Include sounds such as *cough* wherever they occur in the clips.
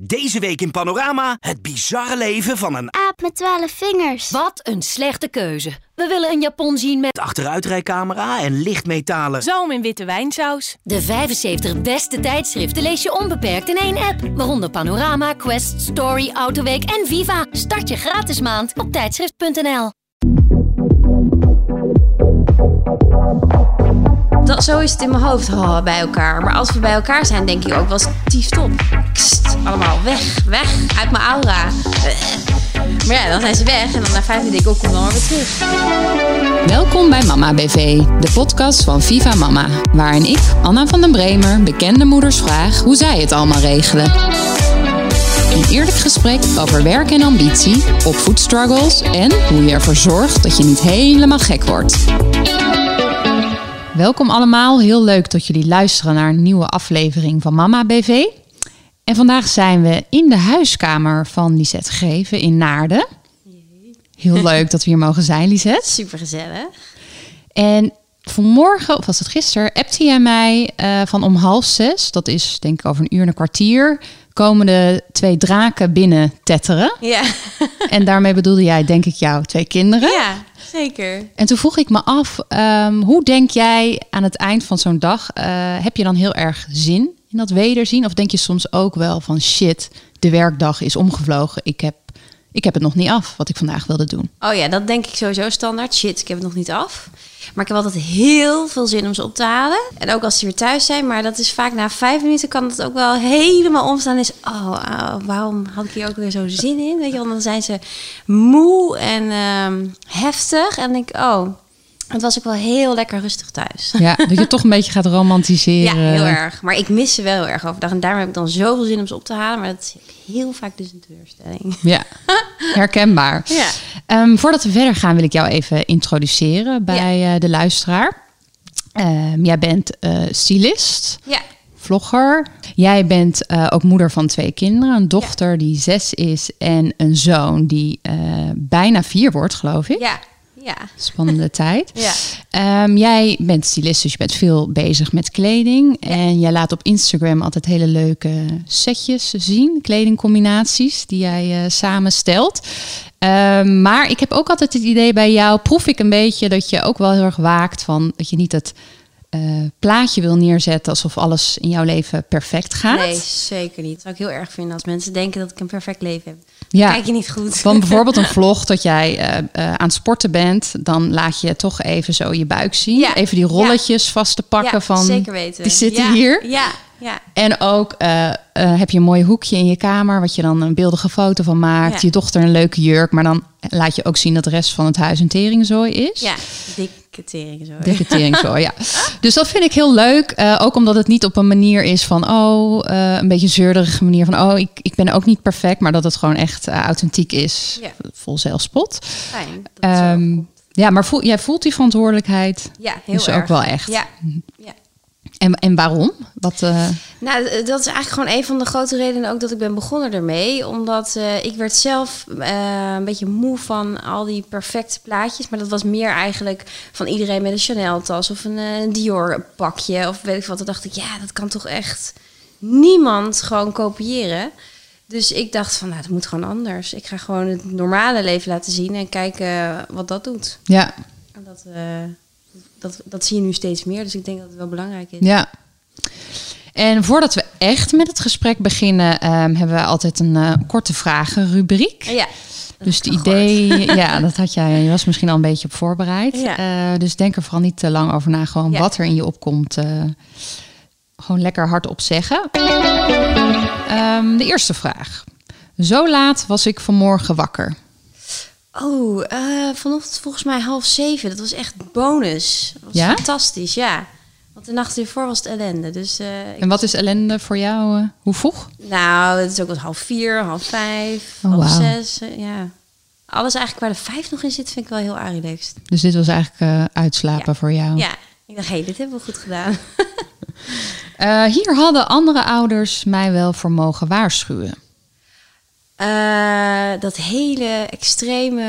Deze week in Panorama het bizarre leven van een aap met twaalf vingers. Wat een slechte keuze. We willen een Japon zien met achteruitrijcamera en lichtmetalen. Zalm in witte wijnsaus. De 75 beste tijdschriften lees je onbeperkt in één app. Waaronder Panorama, Quest, Story, Autoweek en Viva. Start je gratis maand op tijdschrift.nl. Dat, zo is het in mijn hoofd oh, bij elkaar. Maar als we bij elkaar zijn, denk ik ook wel top. Kst, allemaal weg, weg uit mijn aura. Maar ja, dan zijn ze weg en dan na vijf minuten ik ook kom dan weer terug. Welkom bij Mama BV, de podcast van Viva Mama. Waarin ik, Anna van den Bremer, bekende moeders vraag hoe zij het allemaal regelen. Een eerlijk gesprek over werk en ambitie, opvoedstruggles en hoe je ervoor zorgt dat je niet helemaal gek wordt. Welkom allemaal, heel leuk dat jullie luisteren naar een nieuwe aflevering van Mama BV. En vandaag zijn we in de huiskamer van Lisette Geven in Naarden. Heel *laughs* leuk dat we hier mogen zijn, Lisette. Super gezellig. En vanmorgen, of was het gisteren, appte jij mij uh, van om half zes, dat is denk ik over een uur en een kwartier, komen de twee draken binnen tetteren. Ja. en daarmee bedoelde jij, denk ik, jouw twee kinderen. Ja, zeker. En toen vroeg ik me af, um, hoe denk jij aan het eind van zo'n dag, uh, heb je dan heel erg zin in dat wederzien? Of denk je soms ook wel van shit, de werkdag is omgevlogen, ik heb, ik heb het nog niet af wat ik vandaag wilde doen? Oh ja, dat denk ik sowieso standaard. Shit, ik heb het nog niet af. Maar ik heb altijd heel veel zin om ze op te halen. En ook als ze weer thuis zijn. Maar dat is vaak na vijf minuten kan het ook wel helemaal omstaan. Is, oh, oh waarom had ik hier ook weer zo zin in? Weet je, want dan zijn ze moe en um, heftig. En denk ik, oh, het was ook wel heel lekker rustig thuis. Ja, dat je toch een beetje gaat romantiseren. *laughs* Ja, heel erg. Maar ik mis ze wel heel erg overdag. En daarom heb ik dan zoveel zin om ze op te halen. Maar dat is heel vaak dus een teleurstelling. *laughs* Ja, herkenbaar. Ja. Um, voordat we verder gaan wil ik jou even introduceren bij ja. uh, de luisteraar. Um, jij bent uh, stylist. Ja. Vlogger. Jij bent uh, ook moeder van twee kinderen. Een dochter ja. die zes is en een zoon die bijna vier wordt, geloof ik. Ja, ja. Spannende *laughs* tijd. Ja. Um, jij bent stylist, dus je bent veel bezig met kleding. Ja. En jij laat op Instagram altijd hele leuke setjes zien. Kledingcombinaties die jij uh, samenstelt. Um, maar ik heb ook altijd het idee bij jou, proef ik een beetje dat je ook wel heel erg waakt van dat je niet het uh, plaatje wil neerzetten alsof alles in jouw leven perfect gaat. Nee, zeker niet. Dat zou ik heel erg vinden als mensen denken dat ik een perfect leven heb. Ja. Kijk je niet goed. Van bijvoorbeeld een *laughs* vlog dat jij uh, uh, aan het sporten bent, dan laat je toch even zo je buik zien. Ja. Even die rolletjes ja. vast te pakken ja, van. Zeker weten. Die zitten hier. Ja. Ja. En ook heb je een mooi hoekje in je kamer, wat je dan een beeldige foto van maakt. Je dochter een leuke jurk, maar dan laat je ook zien dat de rest van het huis een teringzooi is. Ja, teringzooi. Dikke teringzooi, ja. Dus dat vind ik heel leuk. Uh, ook omdat het niet op een manier is van, oh, uh, een beetje zeurderige manier van, oh, ik, ik ben ook niet perfect, maar dat het gewoon echt uh, authentiek is. Ja. Vol zelfspot. Fijn. Dat um, ja, maar voel, jij voelt die verantwoordelijkheid. Ja, heel dus erg. ook wel echt. Ja. ja. En, en waarom? Wat, uh... Nou, dat is eigenlijk gewoon een van de grote redenen ook dat ik ben begonnen ermee. Omdat uh, ik werd zelf uh, een beetje moe van al die perfecte plaatjes. Maar dat was meer eigenlijk van iedereen met een Chanel-tas of een, een Dior-pakje. Of weet ik wat. Toen dacht ik, ja, dat kan toch echt niemand gewoon kopiëren. Dus ik dacht van, nou, dat moet gewoon anders. Ik ga gewoon het normale leven laten zien en kijken wat dat doet. Ja. En dat dat, dat zie je nu steeds meer. Dus ik denk dat het wel belangrijk is. Ja. En voordat we echt met het gesprek beginnen, um, hebben we altijd een uh, korte vragenrubriek. Ja. Dus het idee, *laughs* ja, dat had jij, je was misschien al een beetje op voorbereid. Ja. Uh, dus denk er vooral niet te lang over na. Gewoon ja. wat er in je opkomt, uh, gewoon lekker hardop zeggen. Um, de eerste vraag. Zo laat was ik vanmorgen wakker. Oh, uh, vanochtend volgens mij half zeven. Dat was echt bonus. Dat was ja? fantastisch, ja. Want de nacht ervoor was het ellende. Dus, uh, en wat is ellende voor jou? Uh, hoe vroeg? Nou, het is ook wel half vier, half vijf, oh, half wow. zes. ja. Alles eigenlijk waar de vijf nog in zit, vind ik wel heel relaxed. Dus dit was eigenlijk uitslapen ja. voor jou? Ja. Ik dacht, hé, hey, dit hebben we goed gedaan. *laughs* hier hadden andere ouders mij wel voor mogen waarschuwen. Eh, dat hele extreme,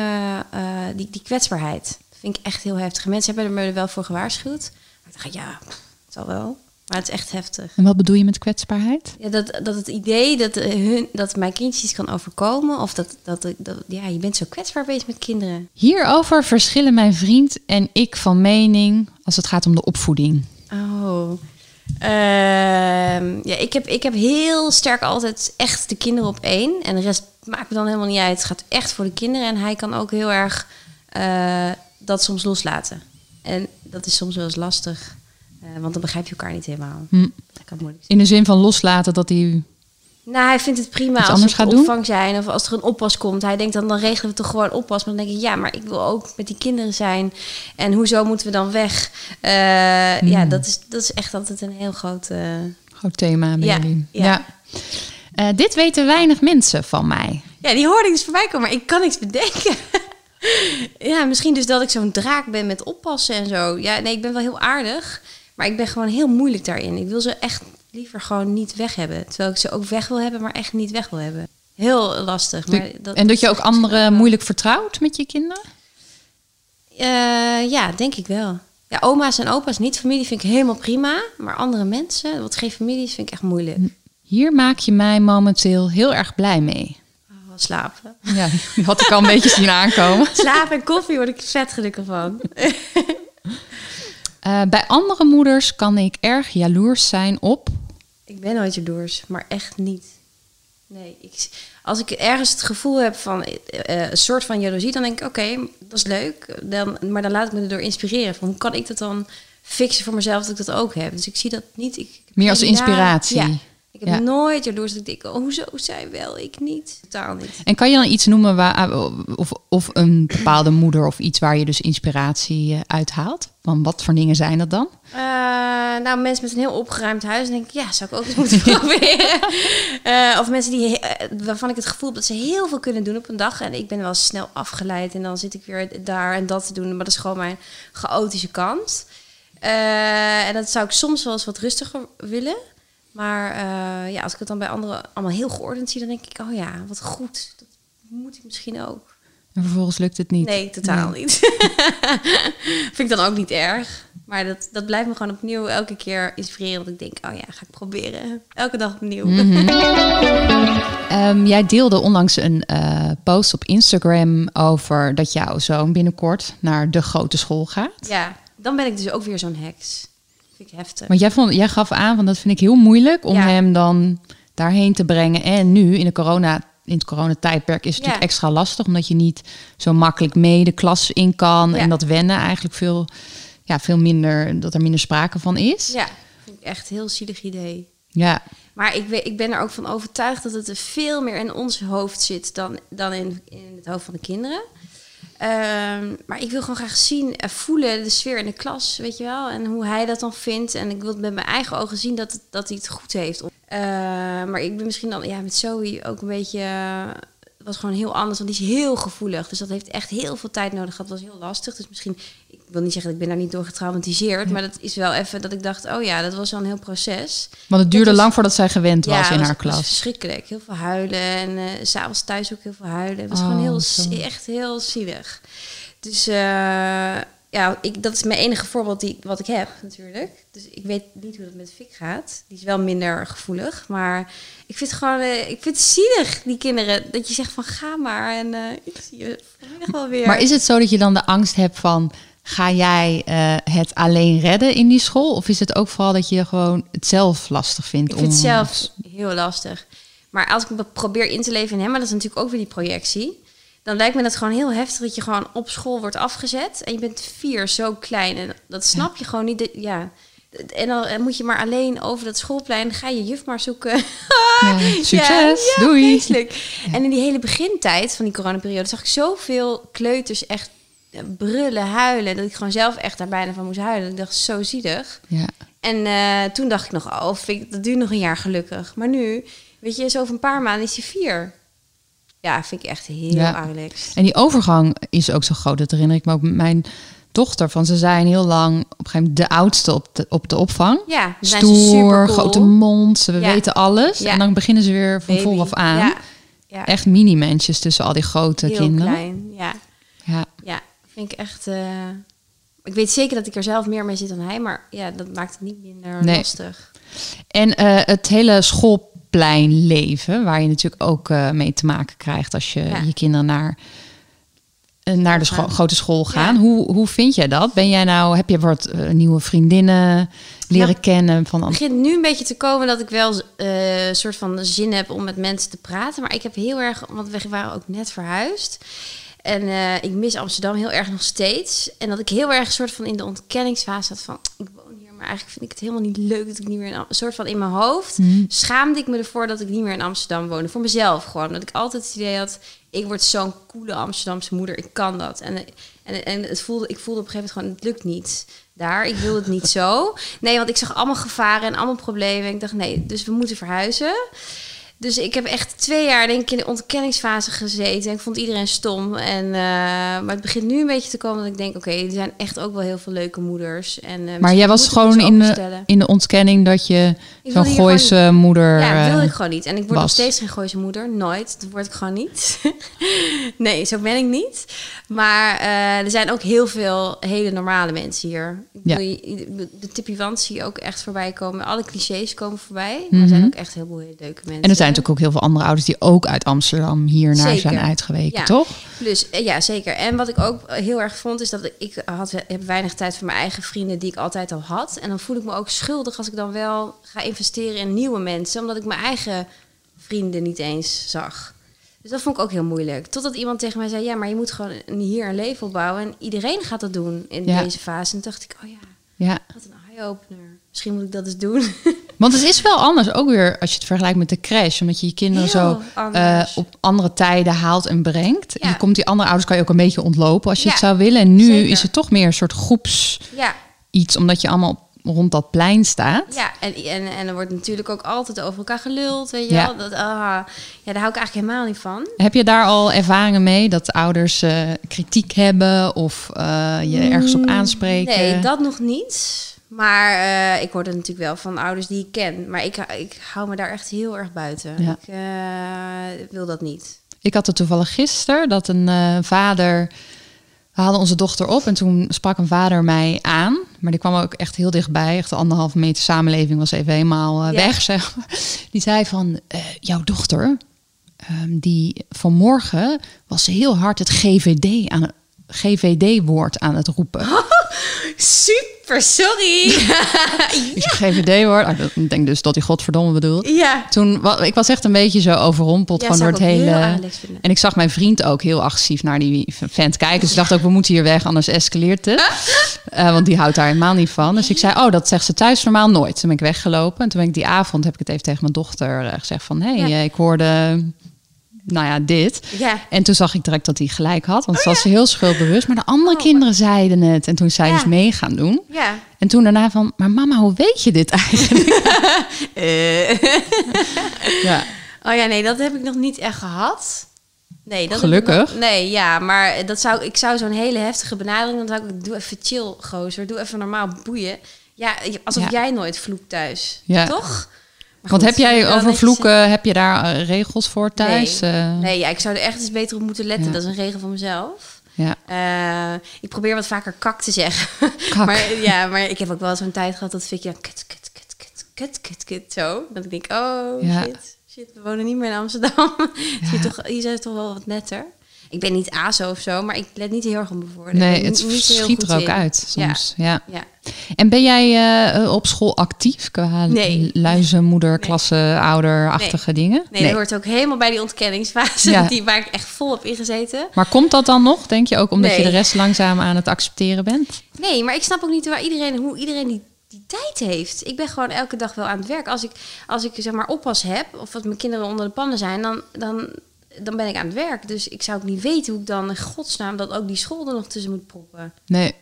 eh, die, die kwetsbaarheid. Dat vind ik echt heel heftig. Mensen hebben er me wel voor gewaarschuwd. Maar ik dacht, ja, het zal wel. Maar het is echt heftig. En wat bedoel je met kwetsbaarheid? Ja, dat, dat het idee dat, eh, hun, dat mijn kindjes iets kan overkomen. Of dat, dat, dat, ja, je bent zo kwetsbaar bezig met kinderen. Hierover verschillen mijn vriend en ik van mening als het gaat om de opvoeding. Oh. Ehm, ja, ik heb, ik heb heel sterk altijd echt de kinderen op één. En de rest maakt me dan helemaal niet uit. Het gaat echt voor de kinderen. En hij kan ook heel erg eh, dat soms loslaten. En dat is soms wel eens lastig. eh, want dan begrijp je elkaar niet helemaal. Hm. Dat kan moeilijk zijn. In de zin van loslaten dat hij... Nou, hij vindt het prima Iets als anders we gaat doen? opvang zijn. Of als er een oppas komt. Hij denkt dan, dan regelen we toch gewoon oppas. Maar dan denk ik, ja, maar ik wil ook met die kinderen zijn. En hoezo moeten we dan weg? Eh, Hmm. Ja, dat is, dat is echt altijd een heel groot... eh, Groot thema bij Ja, jullie. ja. Eh, dit weten weinig mensen van mij. Ja, die hoorde ik dus voorbij komen, maar ik kan niks bedenken. *laughs* ja, misschien dus dat ik zo'n draak ben met oppassen en zo. Ja, nee, ik ben wel heel aardig, maar ik ben gewoon heel moeilijk daarin. Ik wil ze echt liever gewoon niet weg hebben. Terwijl ik ze ook weg wil hebben, maar echt niet weg wil hebben. Heel lastig. Maar dat, en dat je ook anderen moeilijk vertrouwt met je kinderen? Eh, ja, denk ik wel. Ja, oma's en opa's, niet familie, vind ik helemaal prima. Maar andere mensen, wat geen familie is, vind ik echt moeilijk. Hier maak je mij momenteel heel erg blij mee. Oh, slapen. Ja, die had ik al een beetje zien aankomen. *laughs* Slapen en koffie word ik vet gelukkig van. *laughs* Eh, bij andere moeders kan ik erg jaloers zijn op. Ik ben nooit jaloers, maar echt niet. Nee, ik, als ik ergens het gevoel heb van eh, eh, een soort van jaloezie, dan denk ik, oké, dat is leuk. Dan, maar dan laat ik me erdoor inspireren. Van, hoe kan ik dat dan fixen voor mezelf dat ik dat ook heb? Dus ik zie dat niet. Ik, Meer als inspiratie. Ja. Ik heb Ja. nooit jaloers dat ik denk, oh, hoezo zij wel, ik niet. Totaal niet. En kan je dan iets noemen waar, of, of een bepaalde moeder of iets waar je dus inspiratie eh, uithaalt? Want wat voor dingen zijn dat dan? Eh, nou, mensen met een heel opgeruimd huis, denk ik, ja, zou ik ook eens moeten *laughs* proberen. Eh, of mensen die, eh, waarvan ik het gevoel heb dat ze heel veel kunnen doen op een dag. En ik ben wel snel afgeleid en dan zit ik weer daar en dat te doen. Maar dat is gewoon mijn chaotische kant. Eh, en dat zou ik soms wel eens wat rustiger willen. Maar eh, ja, als ik het dan bij anderen allemaal heel geordend zie, dan denk ik, oh ja, wat goed. Dat moet ik misschien ook. En vervolgens lukt het niet. Nee, totaal niet. *laughs* Vind ik dan ook niet erg. Maar dat, dat blijft me gewoon opnieuw elke keer inspireren. Dat ik denk, oh ja, ga ik proberen. Elke dag opnieuw. Mhm. *laughs* Ehm, jij deelde onlangs een eh, post op Instagram over dat jouw zoon binnenkort naar de grote school gaat. Ja, dan ben ik dus ook weer zo'n heks. Vind ik heftig. Want jij, vond, jij gaf aan, van dat vind ik heel moeilijk om Ja. hem dan daarheen te brengen. En nu in de corona, in het coronatijdperk is het Ja. natuurlijk extra lastig, omdat je niet zo makkelijk mee de klas in kan Ja. en dat wennen eigenlijk veel, ja, veel minder, dat er minder sprake van is. Ja, vind ik echt een heel zielig idee. Ja. Maar ik, weet, ik ben er ook van overtuigd dat het er veel meer in ons hoofd zit dan, dan in, in het hoofd van de kinderen. Ehm, maar ik wil gewoon graag zien en voelen de sfeer in de klas, weet je wel. En hoe hij dat dan vindt. En ik wil met mijn eigen ogen zien dat, dat hij het goed heeft. Eh, maar ik ben misschien dan ja, met Zoe ook een beetje... eh, was gewoon heel anders, want die is heel gevoelig. Dus dat heeft echt heel veel tijd nodig gehad. was heel lastig. Dus misschien, wil niet zeggen dat ik ben daar niet door getraumatiseerd. Maar dat is wel even dat ik dacht, oh ja, dat was wel een heel proces. Want het duurde Dat lang voordat zij gewend was Ja, in was- haar klas. verschrikkelijk. Heel veel huilen en s s'avonds thuis ook heel veel huilen. Het was Oh, gewoon heel, zo. echt heel zielig. Dus eh, ja, ik, dat is mijn enige voorbeeld die, wat ik heb natuurlijk. Dus ik weet niet hoe het met Fik gaat. Die is wel minder gevoelig. Maar ik vind het gewoon, eh, ik vind het zielig, die kinderen. Dat je zegt van ga maar en ik zie je vanmiddag wel weer. Maar is het zo dat je dan de angst hebt van... ga jij eh, het alleen redden in die school? Of is het ook vooral dat je gewoon het zelf lastig vindt? Ik vind het zelf heel lastig. Maar als ik me probeer in te leven in hem, maar dat is natuurlijk ook weer die projectie. Dan lijkt me dat gewoon heel heftig dat je gewoon op school wordt afgezet. En je bent vier, zo klein. En dat snap je gewoon niet. Ja. En dan eh, moet je maar alleen over dat schoolplein. Ga je juf maar zoeken. *laughs* Ja, succes, doei. En in die hele begintijd van die coronaperiode zag ik zoveel kleuters echt brullen, huilen. Dat ik gewoon zelf echt daar bijna van moest huilen. Ik dacht, zo zielig. Ja. En eh, toen dacht ik nog, oh, vind ik, dat duurt nog een jaar gelukkig. Maar nu, weet je, zo over een paar maanden is hij vier. Ja, vind ik echt heel Ja. relaxed. En die overgang is ook zo groot. Dat herinner ik me ook met mijn dochter. Van ze zijn heel lang op een gegeven moment de oudste op de, op de opvang. Ja, Stoer, grote mond, ze Ja. weten alles. Ja. En dan beginnen ze weer van Baby. vooraf aan. Echt mini-mensjes tussen al die grote Heel kinderen. klein. Ja. Vind ik echt... eh, ik weet zeker dat ik er zelf meer mee zit dan hij, maar ja, dat maakt het niet minder Nee. lastig. En eh, het hele schoolpleinleven, waar je natuurlijk ook eh, mee te maken krijgt als je Ja. je kinderen naar, naar de scho- grote school gaan. Ja. Hoe, hoe vind jij dat? Ben jij nou, heb je wat nieuwe vriendinnen leren Ja. kennen van Het begint nu een beetje te komen dat ik wel een soort van zin heb om met mensen te praten. Maar ik heb heel erg, want we waren ook net verhuisd. En eh, ik mis Amsterdam heel erg nog steeds. En dat ik heel erg een soort van in de ontkenningsfase zat van... ik woon hier, maar eigenlijk vind ik het helemaal niet leuk dat ik niet meer... In soort van in mijn hoofd schaamde ik me ervoor dat ik niet meer in Amsterdam woonde. Voor mezelf gewoon. Dat ik altijd het idee had... ik word zo'n coole Amsterdamse moeder. Ik kan dat. En, en, en het voelde, ik voelde op een gegeven moment gewoon... het lukt niet daar. Ik wil het niet *laughs* zo. Nee, want ik zag allemaal gevaren en allemaal problemen. Ik dacht, nee, dus we moeten verhuizen. Dus ik heb echt twee jaar denk ik in de ontkenningsfase gezeten. En ik vond iedereen stom. En, eh, maar het begint nu een beetje te komen dat ik denk... oké, er zijn echt ook wel heel veel leuke moeders. En, eh, Maar jij was gewoon in de, in de ontkenning dat je zo'n Gooise moeder... Ja, dat eh, wilde ik gewoon niet. En ik word nog steeds geen Gooise moeder. Nooit. Dat word ik gewoon niet. *laughs* nee, zo ben ik niet. Maar eh, er zijn ook heel veel hele normale mensen hier. Ja. De je ook echt voorbij komen. Alle clichés komen voorbij. Maar er zijn Mhm. ook echt heel veel hele leuke mensen. En zijn natuurlijk ook heel veel andere ouders die ook uit Amsterdam hier naar zijn uitgeweken, Ja. toch? Plus, eh, ja, zeker. En wat ik ook heel erg vond, is dat ik- ik had, heb weinig tijd voor mijn eigen vrienden die ik altijd al had. En dan voel ik me ook schuldig als ik dan wel ga investeren in nieuwe mensen, omdat ik mijn eigen vrienden niet eens zag. Dus dat vond ik ook heel moeilijk. Totdat iemand tegen mij zei: Ja, maar je moet gewoon hier een leven opbouwen. En iedereen gaat dat doen in Ja. deze fase. En toen dacht ik: Oh ja, Ja. wat een eye-opener. Misschien moet ik dat eens doen. *laughs* Want het is wel anders, ook weer als je het vergelijkt met de crash. Omdat je je kinderen Heel zo eh, op andere tijden haalt en brengt. Ja. Je komt die andere ouders kan je ook een beetje ontlopen als je Ja, het zou willen. En nu zeker. is het toch meer een soort groeps ja, iets, omdat je allemaal rond dat plein staat. Ja, en, en, en er wordt natuurlijk ook altijd over elkaar geluld, weet je Ja. wel. Dat, ah, ja, daar hou ik eigenlijk helemaal niet van. Heb je daar al ervaringen mee dat ouders eh, kritiek hebben of eh, je ergens op aanspreken? Mm, Nee, dat nog niet. Maar eh, ik hoor het natuurlijk wel van ouders die ik ken. Maar ik, ik hou me daar echt heel erg buiten. Ja. Ik eh, wil dat niet. Ik had het toevallig gisteren dat een eh, vader. We hadden onze dochter op en toen sprak een vader mij aan. Maar die kwam ook echt heel dichtbij. Echt de anderhalve meter samenleving was even helemaal Ja. weg, zeg maar. Die zei van, jouw dochter, ehm, die vanmorgen was ze heel hard het GVD aan GVD-woord aan het roepen. *laughs* Super, sorry. *laughs* GVD-woord. Ah, ik denk dus dat hij godverdomme bedoelt. ja. Toen, ik was echt een beetje zo overrompeld Ja, gewoon door het hele... En ik zag mijn vriend ook heel agressief naar die vent kijken. Dus ik dacht ook, we moeten hier weg, anders escaleert het. *laughs* Eh, want die houdt daar helemaal niet van. Dus ik zei, oh, dat zegt ze thuis normaal nooit. Toen ben ik weggelopen. En toen ben ik die avond, heb ik het even tegen mijn dochter eh, gezegd van... hé, hey, Ja. eh, ik hoorde, nou ja, dit. Ja. En toen zag ik direct dat hij gelijk had. Want ze was heel schuldbewust. Maar de andere kinderen zeiden het. En toen zij Oh, Ja. dus mee gaan doen. Ja. En toen daarna van, maar mama, hoe weet je dit eigenlijk? *laughs* ja. Oh ja, nee, dat heb ik nog niet echt gehad. Nee, dat Gelukkig. nog- nee, ja, maar dat zou, ik zou zo'n hele heftige benadering... dan zou ik, doe even chill, gozer. Doe even normaal boeien. Ja, alsof jij nooit vloekt thuis. Ja. Toch? Want heb jij over vloeken, heb je daar eh, regels voor thuis? Nee. Eh, Nee, ja, ik zou er echt eens beter op moeten letten. Ja. Dat is een regel van mezelf. Ja. Eh, ik probeer wat vaker kak te zeggen. *laughs* Kak. maar, ja, maar ik heb ook wel zo'n tijd gehad dat Vicky... Ja, kut, kut, kut, kut, kut, kut, kut, zo. Dat ik denk, oh, Ja. shit. Shit, we wonen niet meer in Amsterdam. *laughs* Hier, toch, hier zijn toch wel wat netter. Ik ben niet ASO of zo, maar ik let niet heel erg op mijn woorden. Nee, het niet schiet er ook in. uit soms. Ja. Ja. En ben jij eh, op school actief qua Nee. luizenmoeder, klasse, ouder-achtige dingen? Nee, dat hoort ook helemaal bij die ontkenningsfase. Ja. *laughs* Die waar ik echt vol op ingezeten. Maar komt dat dan nog, denk je ook, omdat je de rest langzaam aan het accepteren bent? Nee, maar ik snap ook niet waar iedereen, hoe iedereen die, die tijd heeft. Ik ben gewoon elke dag wel aan het werk. Als ik, als ik zeg maar oppas heb, of als mijn kinderen onder de pannen zijn, dan, dan, dan ben ik aan het werk. Dus ik zou ook niet weten hoe ik dan in godsnaam dat ook die school er nog tussen moet proppen. Nee.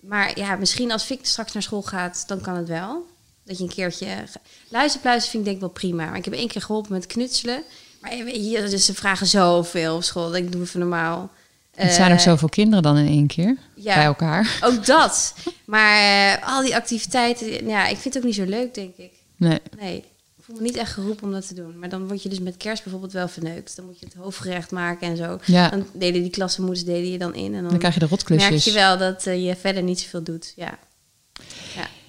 Maar ja, misschien als Vic straks naar school gaat, dan kan het wel. Dat je een keertje... Luisterpluizen vind ik denk ik wel prima. Maar ik heb één keer geholpen met knutselen. Maar je, dus ze vragen zoveel op school. Dat ik doe even normaal. Het zijn ook Eh, zoveel kinderen dan in één keer ja. bij elkaar. Ook dat. *laughs* Maar eh, al die activiteiten, ja, ik vind het ook niet zo leuk, denk ik. Nee. Nee. Voel me niet echt geroepen om dat te doen. Maar dan word je dus met kerst bijvoorbeeld wel verneukt. Dan moet je het hoofdgerecht maken en zo. Ja. Dan deden die klassenmoeders deden je dan in. En dan, Dan krijg je de rotklusjes. merk je wel dat eh, je verder niet zoveel doet. Ja.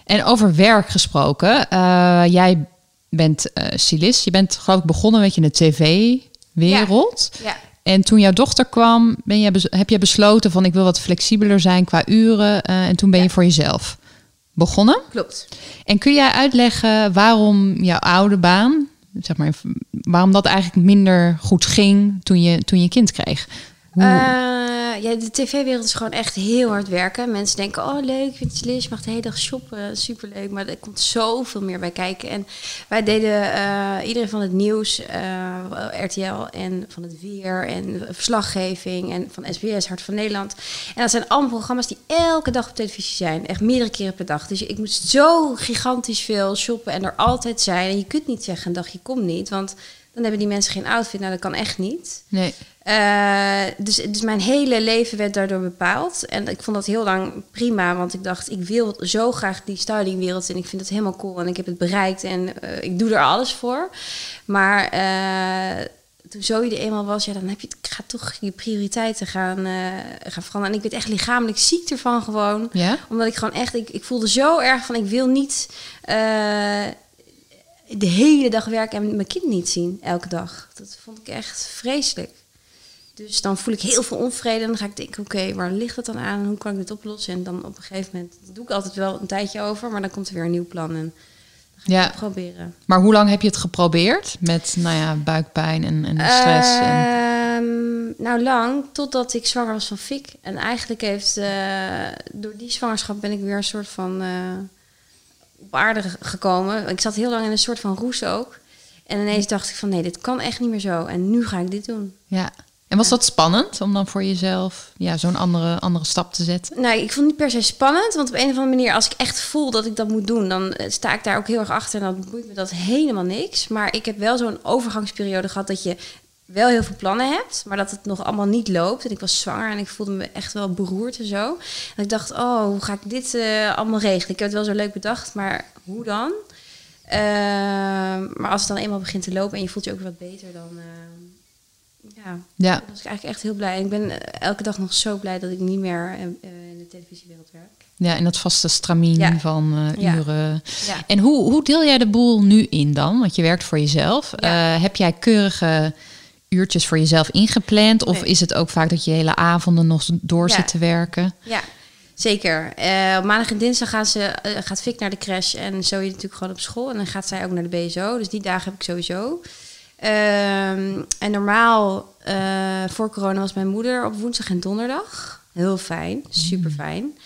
En over werk gesproken. eh, jij bent eh stylist. Je bent geloof ik begonnen met je in de tv-wereld. ja. En toen jouw dochter kwam, ben je, heb je besloten van ik wil wat flexibeler zijn qua uren. en toen ben je Ja. voor jezelf begonnen. Klopt. En kun jij uitleggen waarom jouw oude baan, zeg maar, waarom dat eigenlijk minder goed ging toen je, toen je kind kreeg? Eh, ja, de tv-wereld is gewoon echt heel hard werken. Mensen denken, oh leuk, vind je mag de hele dag shoppen, superleuk. Maar er komt zoveel meer bij kijken. En wij deden eh, iedereen van het nieuws, eh, RTL en van het weer en verslaggeving en van SBS, Hart van Nederland. En dat zijn allemaal programma's die elke dag op televisie zijn. Echt meerdere keren per dag. Dus ik moest zo gigantisch veel shoppen en er altijd zijn. En je kunt niet zeggen een dagje kom niet, want dan hebben die mensen geen outfit. Nou, dat kan echt niet. nee. Eh, dus, dus mijn hele leven werd daardoor bepaald. En ik vond dat heel lang prima, want ik dacht, ik wil zo graag die stylingwereld en ik vind het helemaal cool en ik heb het bereikt en eh, ik doe er alles voor. Maar eh, toen Zoe er eenmaal was, ja, dan heb je het gaat toch je prioriteiten gaan, gaan veranderen. En ik werd echt lichamelijk ziek ervan gewoon Ja? omdat ik gewoon echt, ik, ik voelde zo erg van, ik wil niet de hele dag werken en mijn kind niet zien, elke dag. Dat vond ik echt vreselijk. Dus dan voel ik heel veel onvrede en dan ga ik denken, oké, waar ligt het dan aan en hoe kan ik dit oplossen? En dan op een gegeven moment, dat doe ik altijd wel een tijdje over, maar dan komt er weer een nieuw plan en dan ga ik Ja. het proberen. Maar hoe lang heb je het geprobeerd met nou ja, buikpijn en, en stress? en... Ehm, nou, lang, totdat ik zwanger was van Fik. En eigenlijk heeft, eh, door die zwangerschap ben ik weer een soort van eh, op aarde ge- gekomen. Ik zat heel lang in een soort van roes ook. En ineens dacht ik van, nee, dit kan echt niet meer zo. En nu ga ik dit doen. Ja. En was dat spannend om dan voor jezelf ja, zo'n andere, andere stap te zetten? Nou, ik vond het niet per se spannend, want op een of andere manier, als ik echt voel dat ik dat moet doen, dan eh, sta ik daar ook heel erg achter en dan boeit me dat helemaal niks. Maar ik heb wel zo'n overgangsperiode gehad dat je wel heel veel plannen hebt, maar dat het nog allemaal niet loopt. En ik was zwanger en ik voelde me echt wel beroerd en zo. En ik dacht, oh, hoe ga ik dit eh, allemaal regelen? Ik heb het wel zo leuk bedacht, maar hoe dan? Ehm, maar als het dan eenmaal begint te lopen en je voelt je ook wat beter, dan... eh, ja, Ja. dan was ik eigenlijk echt heel blij. En ik ben eh, elke dag nog zo blij dat ik niet meer eh, in de televisiewereld werk. Ja, in dat vaste stramien Ja. van uren. Ja. En hoe, hoe deel jij de boel nu in dan? Want je werkt voor jezelf. Heb jij keurige uurtjes voor jezelf ingepland? Of Nee. is het ook vaak dat je hele avonden nog door Ja. zit te werken? Ja, zeker. Op maandag en dinsdag gaan ze, eh, gaat Fik naar de crash en Zoe natuurlijk gewoon op school. En dan gaat zij ook naar de BSO. Dus die dagen heb ik sowieso. Ehm, en normaal, eh, voor corona was mijn moeder op woensdag en donderdag. Heel fijn, super fijn.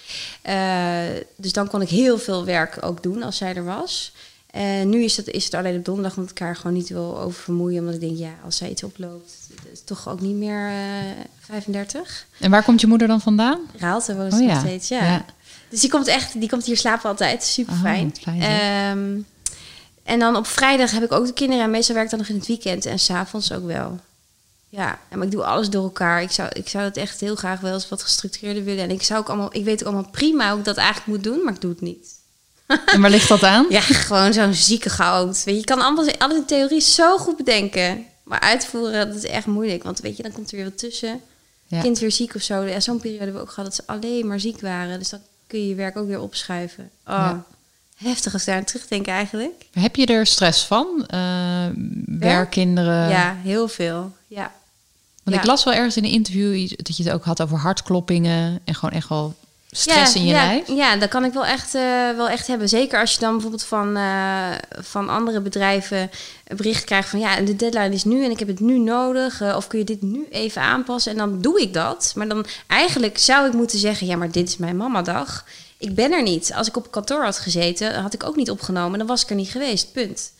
dus dan kon ik heel veel werk ook doen als zij er was. En nu is het, is het alleen op donderdag, omdat ik haar gewoon niet wil over vermoeien. Omdat ik denk, ja, als zij iets oploopt, het is toch ook niet meer eh 35. En waar komt je moeder dan vandaan? Raalte woont Oh ze ja. nog steeds, ja. Ja. Dus die komt echt, die komt hier slapen altijd. Super Oh, fijn. Ehm, en dan op vrijdag heb ik ook de kinderen. En meestal werk ik dan nog in het weekend. En s'avonds ook wel. Ja, en maar ik doe alles door elkaar. Ik zou, ik zou het echt heel graag wel eens wat gestructureerder willen. En ik zou ook allemaal, ik weet ook allemaal prima hoe ik dat eigenlijk moet doen, maar ik doe het niet. En waar ligt dat aan? *laughs* Ja, gewoon zo'n zieke goud. Weet je, je kan allemaal, alles in theorie zo goed bedenken. Maar uitvoeren, dat is echt moeilijk. Want weet je, dan komt er weer wat tussen. Ja. Kind weer ziek of zo. Ja, zo'n periode hebben we ook gehad dat ze alleen maar ziek waren. Dus dan kun je je werk ook weer opschuiven. Oh, Ja. heftig als daar aan terugdenk eigenlijk. Heb je er stress van? Eh werkkinderen? ja, heel veel. Ja. Want ik las wel ergens in een interview dat je het ook had over hartkloppingen en gewoon echt wel stress ja, in je ja, lijf. Ja, dat kan ik wel echt, eh, wel echt hebben. Zeker als je dan bijvoorbeeld van, eh, van andere bedrijven een bericht krijgt van... ja, de deadline is nu en ik heb het nu nodig. eh, of kun je dit nu even aanpassen? En dan doe ik dat. Maar dan eigenlijk zou ik moeten zeggen... ja, maar dit is mijn mamadag. Ik ben er niet. Als ik op kantoor had gezeten, had ik ook niet opgenomen. Dan was ik er niet geweest, punt.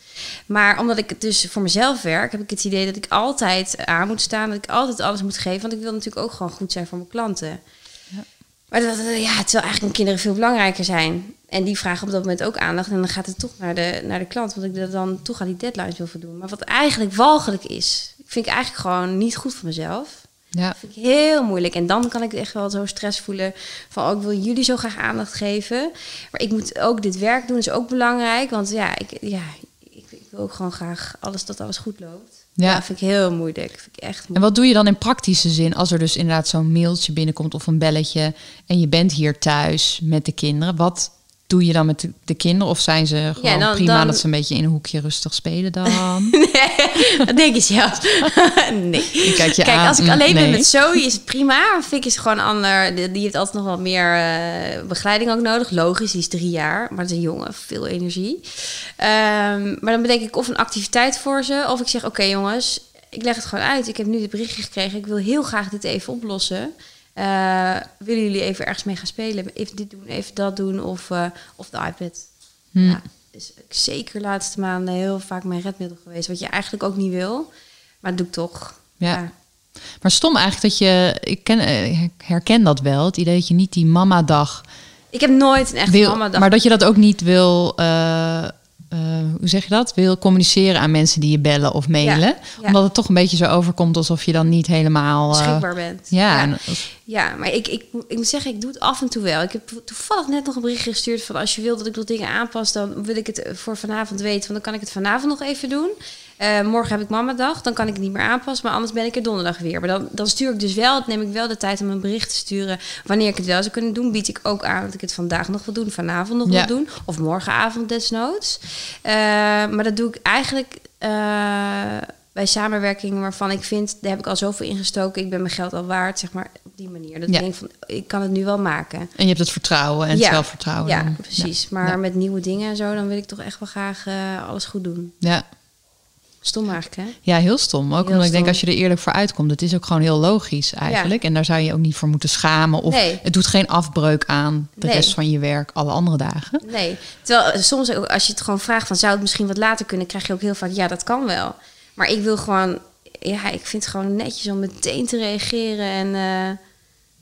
Maar omdat ik dus voor mezelf werk, heb ik het idee dat ik altijd aan moet staan. Dat ik altijd alles moet geven. Want ik wil natuurlijk ook gewoon goed zijn voor mijn klanten. Maar dat, ja, terwijl eigenlijk kinderen veel belangrijker zijn. En die vragen op dat moment ook aandacht. En dan gaat het toch naar de, naar de klant. Want ik dat dan toch aan die deadlines wil voldoen. Maar wat eigenlijk walgelijk is, vind ik eigenlijk gewoon niet goed voor mezelf. Ja. Dat vind ik heel moeilijk. En dan kan ik echt wel zo stress voelen van... Oh, ik wil jullie zo graag aandacht geven. Maar ik moet ook dit werk doen, is ook belangrijk. Want ja, ik, ja, ik, ik wil ook gewoon graag alles dat alles goed loopt. Ja. Vind ik heel moeilijk. Vind ik echt En moeilijk. wat doe je dan in praktische zin als er dus inderdaad zo'n mailtje binnenkomt of een belletje en je bent hier thuis met de kinderen? Wat doe je dan met de, de kinderen? Of zijn ze gewoon dan- prima dan- dat ze een beetje in een hoekje rustig spelen dan? *laughs* Dat denk je zelf. *laughs* nee. Je kijkt je Kijk, aan, als ik alleen ben nee. met Zoe is het prima. Fik is gewoon ander. Die die heeft altijd nog wat meer eh, begeleiding ook nodig. Logisch, die is drie jaar. Maar het is een jongen, veel energie. Ehm, maar dan bedenk ik of een activiteit voor ze. Of ik zeg, oké jongens, ik leg het gewoon uit. Ik heb nu dit berichtje gekregen. Ik wil heel graag dit even oplossen. Eh, willen jullie even ergens mee gaan spelen? Even dit doen, even dat doen. Of, eh, of de iPad. Hm. Ja, is zeker de laatste maanden heel vaak mijn redmiddel geweest. Wat je eigenlijk ook niet wil. Maar dat doe ik toch. Ja. Maar stom eigenlijk dat je, ik ken, eh, ik herken dat wel, het idee dat je niet die mama-dag Ik heb nooit een echte wil, mama dag. maar dat je dat ook niet wil, hoe zeg je dat? Wil communiceren aan mensen die je bellen of mailen, Ja, ja. omdat het toch een beetje zo overkomt alsof je dan niet helemaal eh, beschikbaar bent. Ja, ja. Ja, maar ik, ik, ik moet zeggen, ik doe het af en toe wel. Ik heb toevallig net nog een berichtje gestuurd van als je wil dat ik wat dingen aanpas, dan wil ik het voor vanavond weten, want dan kan ik het vanavond nog even doen. Eh, morgen heb ik mamadag, dan kan ik het niet meer aanpassen, maar anders ben ik er donderdag weer. Maar dan, dan stuur ik dus wel, neem ik wel de tijd om een bericht te sturen. Wanneer ik het wel zou kunnen doen, bied ik ook aan dat ik het vandaag nog wil doen, vanavond nog Ja. wil doen, of morgenavond desnoods. Eh, maar dat doe ik eigenlijk eh, bij samenwerkingen waarvan ik vind, daar heb ik al zoveel ingestoken, ik ben mijn geld al waard, zeg maar op die manier. Dat Ja. ik denk van, ik kan het nu wel maken. en je hebt het vertrouwen en het zelfvertrouwen. Ja, dan. precies. Ja. Maar met nieuwe dingen en zo, dan wil ik toch echt wel graag alles goed doen. Ja. Stom eigenlijk, hè? Ja, heel stom. Ook Heel omdat ik denk als je er eerlijk voor uitkomt, het is ook gewoon heel logisch eigenlijk. En daar zou je ook niet voor moeten schamen. Of Nee. het doet geen afbreuk aan de Nee. rest van je werk alle andere dagen. Nee. Terwijl eh, soms ook als je het gewoon vraagt van zou het misschien wat later kunnen, krijg je ook heel vaak ja, dat kan wel. Maar ik wil gewoon, ja, ik vind het gewoon netjes om meteen te reageren en, eh,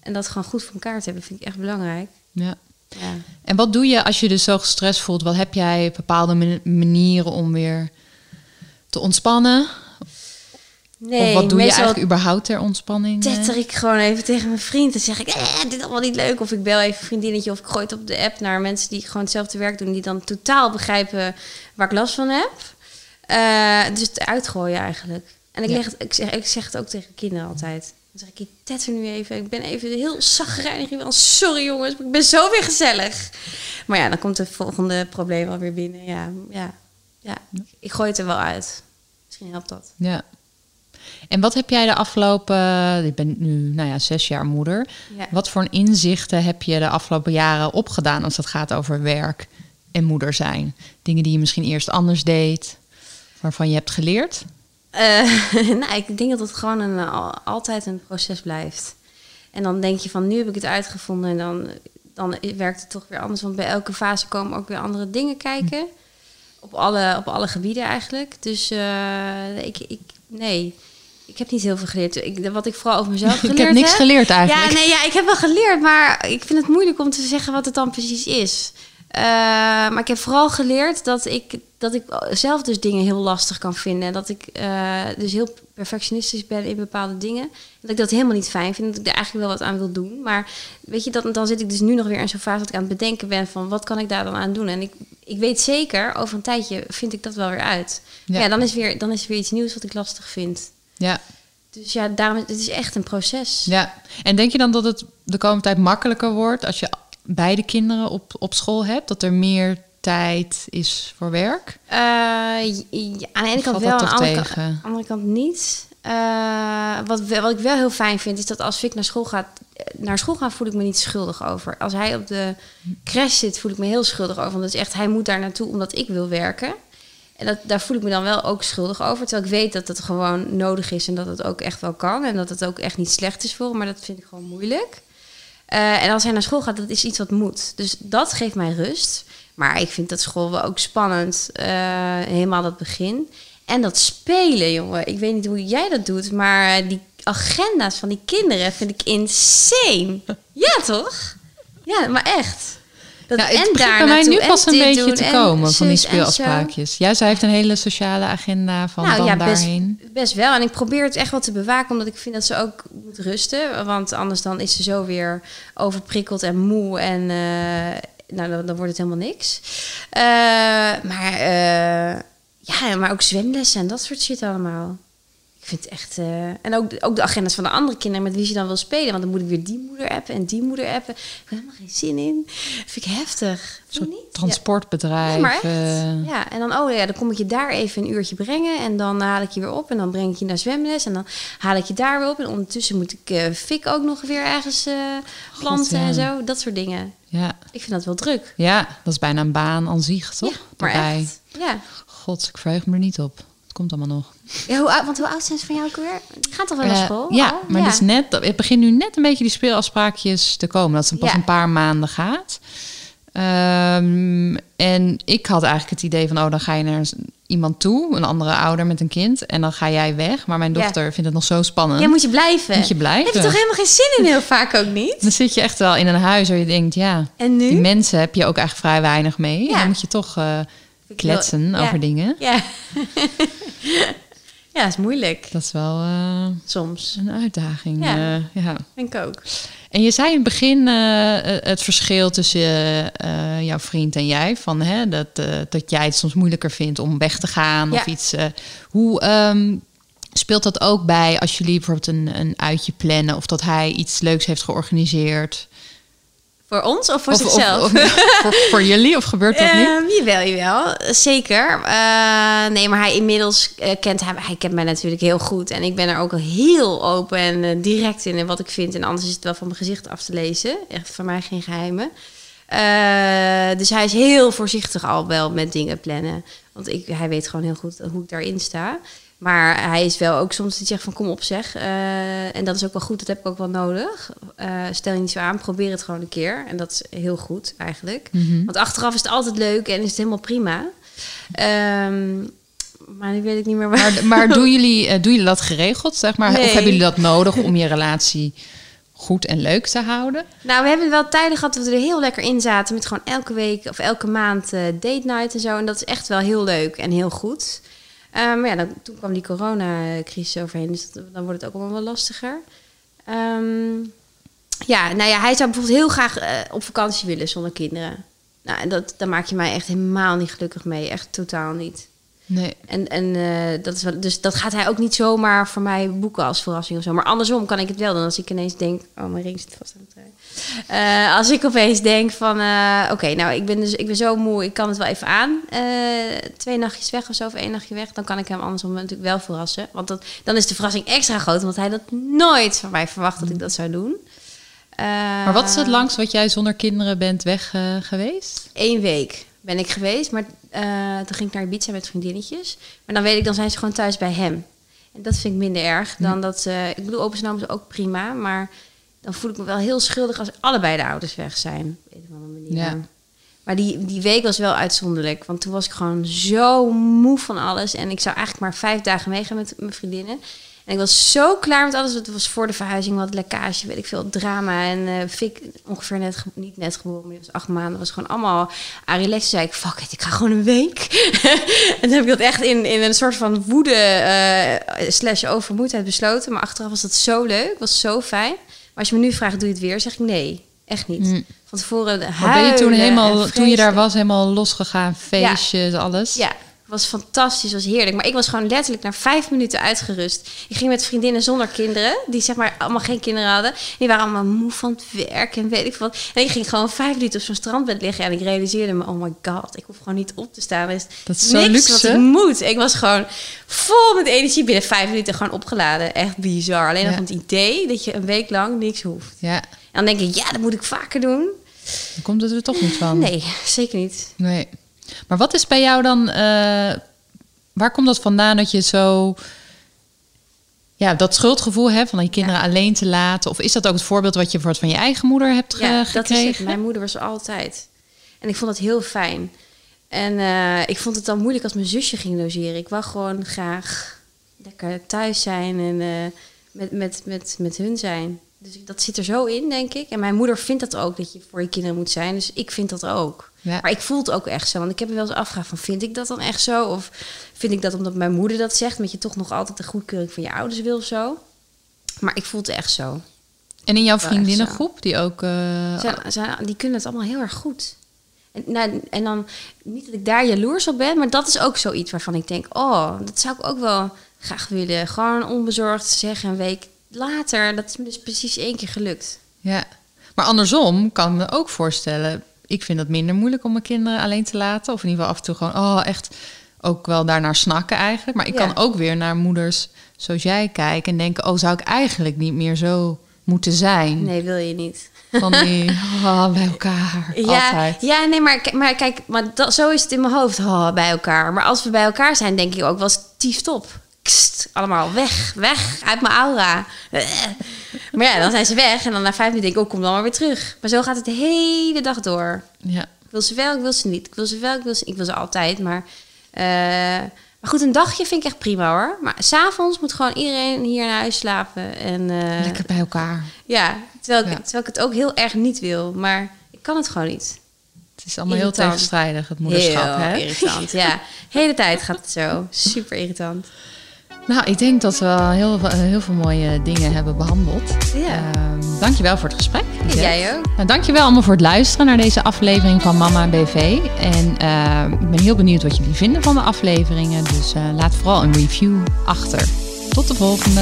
en dat gewoon goed voor elkaar te hebben, vind ik echt belangrijk. Ja. Ja. En wat doe je als je dus zo gestrest voelt? Wat heb jij bepaalde man- manieren om weer te ontspannen? Nee, of wat doe je eigenlijk überhaupt ter ontspanning? eh? tetter ik gewoon even tegen mijn vriend. Dan zeg ik, eh, dit is allemaal niet leuk. Of ik bel even een vriendinnetje of ik gooi het op de app naar mensen die gewoon hetzelfde werk doen. Die dan totaal begrijpen waar ik last van heb. Eh, dus het uitgooien eigenlijk. En ik, Ja. leg het, ik, zeg, ik zeg het ook tegen kinderen altijd. Dan zeg ik, ik tetter nu even. Ik ben even heel zagrijnig. Sorry jongens, maar ik ben zo weer gezellig. Maar ja, dan komt het volgende probleem alweer binnen. Ja, ja, ja. Ik gooi het er wel uit. Misschien helpt dat. Ja. En wat heb jij de afgelopen, je bent nu nou ja, zes jaar moeder. Ja. Wat voor inzichten heb je de afgelopen jaren opgedaan als het gaat over werk en moeder zijn? Dingen die je misschien eerst anders deed, waarvan je hebt geleerd? Eh, *laughs* nou, ik denk dat het gewoon een, al- altijd een proces blijft. En dan denk je van, nu heb ik het uitgevonden en dan, dan werkt het toch weer anders. Want bij elke fase komen ook weer andere dingen kijken. Op alle, op alle gebieden eigenlijk. Dus eh, ik, ik, nee, ik heb niet heel veel geleerd. Ik, wat ik vooral over mezelf *laughs* Ik geleerd heb niks geleerd eigenlijk. Ja, nee, ja, ik heb wel geleerd, maar ik vind het moeilijk om te zeggen wat het dan precies is. Eh, maar ik heb vooral geleerd dat ik, dat ik zelf dus dingen heel lastig kan vinden. En dat ik eh, dus heel perfectionistisch ben in bepaalde dingen. En dat ik dat helemaal niet fijn vind. Dat ik er eigenlijk wel wat aan wil doen. Maar weet je, dat, dan zit ik dus nu nog weer in zo'n fase dat ik aan het bedenken ben van wat kan ik daar dan aan doen. En ik, ik weet zeker, over een tijdje vind ik dat wel weer uit. Ja. Ja, dan, is weer, dan is er weer iets nieuws wat ik lastig vind. Ja, Dus ja, daarom, het is echt een proces. ja. En denk je dan dat het de komende tijd makkelijker wordt als je beide kinderen op, op school hebt? Dat er meer tijd is voor werk? Eh, aan de ene Of kant wel, dat aan de andere, kant, andere niet. Eh, wat, wat ik wel heel fijn vind, is dat als Vic naar school gaat, eh, naar school gaat, voel ik me niet schuldig over. Als hij op de crash zit, voel ik me heel schuldig over. Want het is echt, hij moet daar naartoe omdat ik wil werken. En dat, daar voel ik me dan wel ook schuldig over. Terwijl ik weet dat het gewoon nodig is en dat het ook echt wel kan. En dat het ook echt niet slecht is voor hem, maar dat vind ik gewoon moeilijk. Eh, en als hij naar school gaat, dat is iets wat moet. Dus dat geeft mij rust. Maar ik vind dat school wel ook spannend. eh, helemaal dat begin. En dat spelen, jongen. Ik weet niet hoe jij dat doet, maar die agenda's van die kinderen vind ik insane. Ja, toch? Ja, maar echt. Dat, Ja, het en begint daar bij mij nu pas een beetje doen, te en komen van die speelafspraakjes. Ja, zij heeft een hele sociale agenda van dan best, daarheen. best wel. En ik probeer het echt wel te bewaken, omdat ik vind dat ze ook moet rusten. Want anders dan is ze zo weer overprikkeld en moe. En eh, nou, dan, dan wordt het helemaal niks. Eh, maar eh, Ja, maar ook zwemlessen en dat soort shit allemaal. Vind het echt... eh, en ook, ook de agendas van de andere kinderen met wie ze dan wil spelen. Want dan moet ik weer die moeder appen en die moeder appen. Ik heb helemaal geen zin in. vind ik heftig. Transportbedrijf. Ja, maar echt. eh, Ja, en dan, oh ja, dan kom ik je daar even een uurtje brengen. En dan haal ik je weer op. En dan breng ik je naar zwemles. En dan haal ik je daar weer op. En ondertussen moet ik eh Fik ook nog weer ergens planten ja. en zo. Dat soort dingen. ja. Ik vind dat wel druk. ja, dat is bijna een baan aan zich, toch? Ja, maar Daarbij. echt. Ja. God, ik verheug me er niet op. Het komt allemaal nog. Ja hoe, oud- want hoe oud zijn ze van jou ook weer? Gaan toch wel naar Eh, school? ja, al? maar ja. Het, is net, het begint nu net een beetje die speelafspraakjes te komen. Dat ze pas Ja. een paar maanden gaat. Ehm, en ik had eigenlijk het idee van, oh, dan ga je naar iemand toe, een andere ouder met een kind, en dan ga jij weg. Maar mijn Ja. dochter vindt het nog zo spannend. Ja, moet je blijven. Moet je blijven. Heb je toch helemaal geen zin in heel vaak ook niet? Dan zit je echt wel in een huis waar je denkt, ja, En nu? die mensen heb je ook eigenlijk vrij weinig mee. Ja. Dan moet je toch eh, kletsen ja. over dingen. Ja. *laughs* ja, is moeilijk. Dat is wel eh, Soms. een uitdaging. Ja. eh, ja. Denk ik ook. En je zei in het begin eh, het verschil tussen jouw vriend en jij. Van, hè, dat, dat jij het soms moeilijker vindt om weg te gaan Ja. of iets. hoe ehm, speelt dat ook bij als jullie bijvoorbeeld een, een uitje plannen of dat hij iets leuks heeft georganiseerd? Voor ons of voor Of- zichzelf? Of, of- *laughs* voor, voor jullie of gebeurt dat niet? Ehm, jawel, jawel. Zeker. Eh, nee, maar hij inmiddels eh, kent hij, hij kent mij natuurlijk heel goed. En ik ben er ook heel open en eh, direct in, in wat ik vind. En anders is het wel van mijn gezicht af te lezen. Echt voor mij geen geheimen. Eh, dus hij is heel voorzichtig al wel met dingen plannen. Want ik, hij weet gewoon heel goed hoe ik daarin sta. Maar hij is wel ook soms die zegt van kom op zeg. Eh, en dat is ook wel goed, dat heb ik ook wel nodig. Eh, stel je niet zo aan, probeer het gewoon een keer. En dat is heel goed eigenlijk. Mhm. Want achteraf is het altijd leuk en is het helemaal prima. Ehm, maar nu weet ik niet meer waar. Maar, maar *laughs* doen, jullie, eh, doen jullie dat geregeld, zeg maar? Nee. Of hebben jullie dat nodig om je relatie goed en leuk te houden? Nou, we hebben wel tijden gehad dat we er heel lekker in zaten. Met gewoon elke week of elke maand date night en zo. En dat is echt wel heel leuk en heel goed. Eh, maar ja, dan, toen kwam die coronacrisis overheen. Dus dat- dan wordt het ook allemaal wel lastiger. Ehm, ja, nou ja, hij zou bijvoorbeeld heel graag eh, op vakantie willen zonder kinderen. Nou, en dat, daar maak je mij echt helemaal niet gelukkig mee. Echt totaal niet. Nee. En, en eh, dat is wel, dus dat gaat hij ook niet zomaar voor mij boeken als verrassing of zo. Maar andersom kan ik het wel doen. Als ik ineens denk... Oh, mijn ring zit vast aan de trui. Eh, als ik opeens denk van... eh, Oké, nou, ik ben, dus, ik ben zo moe. Ik kan het wel even aan. Eh, twee nachtjes weg of zo. Of één nachtje weg. Dan kan ik hem andersom natuurlijk wel verrassen. Want dat, dan is de verrassing extra groot. Want hij had nooit van mij verwacht dat ik dat zou doen. Maar wat is het langst wat jij zonder kinderen bent weg geweest? Eén week ben ik geweest, maar toen ging ik naar Ibiza met vriendinnetjes. Maar dan weet ik, dan zijn ze gewoon thuis bij hem. En dat vind ik minder erg dan dat ze... Ik bedoel, open is ook prima, maar dan voel ik me wel heel schuldig als allebei de ouders weg zijn. Op een of andere manier. Ja. Maar die, die week was wel uitzonderlijk, want toen was ik gewoon zo moe van alles. En ik zou eigenlijk maar vijf dagen meegaan met mijn vriendinnen. En ik was zo klaar met alles. Het was voor de verhuizing wat lekkage, weet ik veel, drama. En eh Fik, ongeveer net, niet net geboren, maar die was acht maanden. was gewoon allemaal aan relax. Toen zei ik, fuck it, ik ga gewoon een week. *laughs* en toen heb ik dat echt in, in een soort van woede eh, slash overmoedheid besloten. Maar achteraf was dat zo leuk, was zo fijn. Als je me nu vraagt, doe je het weer? Zeg ik nee, echt niet. Mm. Van tevoren Maar ben je toen huilen helemaal, en toen je daar was, helemaal losgegaan, feestjes, alles? Ja, was fantastisch, was heerlijk. Maar ik was gewoon letterlijk na vijf minuten uitgerust. Ik ging met vriendinnen zonder kinderen, die zeg maar allemaal geen kinderen hadden. Die waren allemaal moe van het werk en weet ik wat. En ik ging gewoon vijf minuten op zo'n strandbed liggen en ik realiseerde me, oh my god, ik hoef gewoon niet op te staan. Er is Dat is niks luxe. wat ik moet. Ik was gewoon vol met energie binnen vijf minuten gewoon opgeladen. Echt bizar. Alleen al Ja. van het idee dat je een week lang niks hoeft. Ja, En dan denk ik, ja, dat moet ik vaker doen. dan komt het er toch niet van. Nee, zeker niet. Nee. Maar wat is bij jou dan... eh, waar komt dat vandaan dat je zo... Ja, dat schuldgevoel hebt van je kinderen alleen te laten? Of is dat ook het voorbeeld wat je bijvoorbeeld van je eigen moeder hebt Ja, dat gekregen? is het. Mijn moeder was altijd. En ik vond dat heel fijn. En eh, ik vond het dan moeilijk als mijn zusje ging logeren. Ik wou gewoon graag lekker thuis zijn en eh, met, met, met, met hun zijn. Dus dat zit er zo in, denk ik. En mijn moeder vindt dat ook, dat je voor je kinderen moet zijn. Dus ik vind dat ook. Ja. Maar ik voel het ook echt zo. Want ik heb me wel eens afgevraagd van, vind ik dat dan echt zo? Of vind ik dat omdat mijn moeder dat zegt... omdat je toch nog altijd de goedkeuring van je ouders wil of zo? Maar ik voel het echt zo. En in jouw vriendinnengroep, die ook... eh, Zijn, zijn, die kunnen het allemaal heel erg goed. En, nou, en dan, niet dat ik daar jaloers op ben, maar dat is ook zoiets waarvan ik denk, oh, dat zou ik ook wel graag willen. Gewoon onbezorgd zeggen een week later, dat is me dus precies één keer gelukt. Ja, maar andersom kan ik me ook voorstellen. Ik vind het minder moeilijk om mijn kinderen alleen te laten. Of in ieder geval af en toe gewoon, oh, echt ook wel daarnaar snakken eigenlijk. Maar ik Ja. kan ook weer naar moeders zoals jij kijken en denken, oh, zou ik eigenlijk niet meer zo moeten zijn? Nee, wil je niet. Van die, *laughs* oh, bij elkaar, Ja, altijd. ja nee, maar, maar kijk, maar dat, zo is het in mijn hoofd, oh, bij elkaar. Maar als we bij elkaar zijn, denk ik ook wel stief top. Allemaal weg, weg, uit mijn aura. Maar ja, dan zijn ze weg en dan na vijf minuten denk ik, oh, kom dan maar weer terug. Maar zo gaat het de hele dag door. Ja. Ik wil ze wel, ik wil ze niet. Ik wil ze wel, ik wil ze Ik wil ze altijd, maar... eh, maar goed, een dagje vind ik echt prima hoor. Maar s'avonds moet gewoon iedereen hier naar huis slapen. En, eh, Lekker bij elkaar. Ja, terwijl ik, terwijl ik het ook heel erg niet wil. Maar ik kan het gewoon niet. Het is allemaal heel tegenstrijdig, het moederschap. Heel hè? irritant, ja. De *laughs* hele tijd gaat het zo. Super irritant. Nou, ik denk dat we heel, veel- heel veel mooie dingen hebben behandeld. Ja. Ehm, dankjewel voor het gesprek. Jij ook. Nou, dankjewel allemaal voor het luisteren naar deze aflevering van Mama BV. En eh, ik ben heel benieuwd wat jullie vinden van de afleveringen. Dus eh, laat vooral een review achter. Tot de volgende.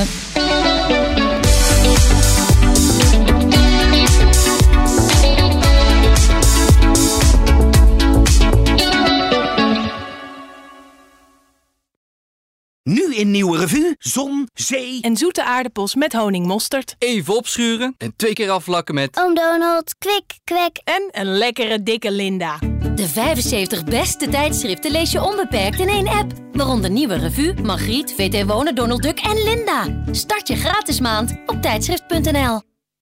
In Nieuwe Revue, zon, zee... En zoete aardappels met honingmosterd. Even opschuren en twee keer afvlakken met... Oom Donald, kwik, kwek. En een lekkere dikke Linda. De 75 beste tijdschriften lees je onbeperkt in één app. Waaronder Nieuwe Revue, Margriet, VT Wonen, Donald Duck en Linda. Start je gratis maand op tijdschrift.nl.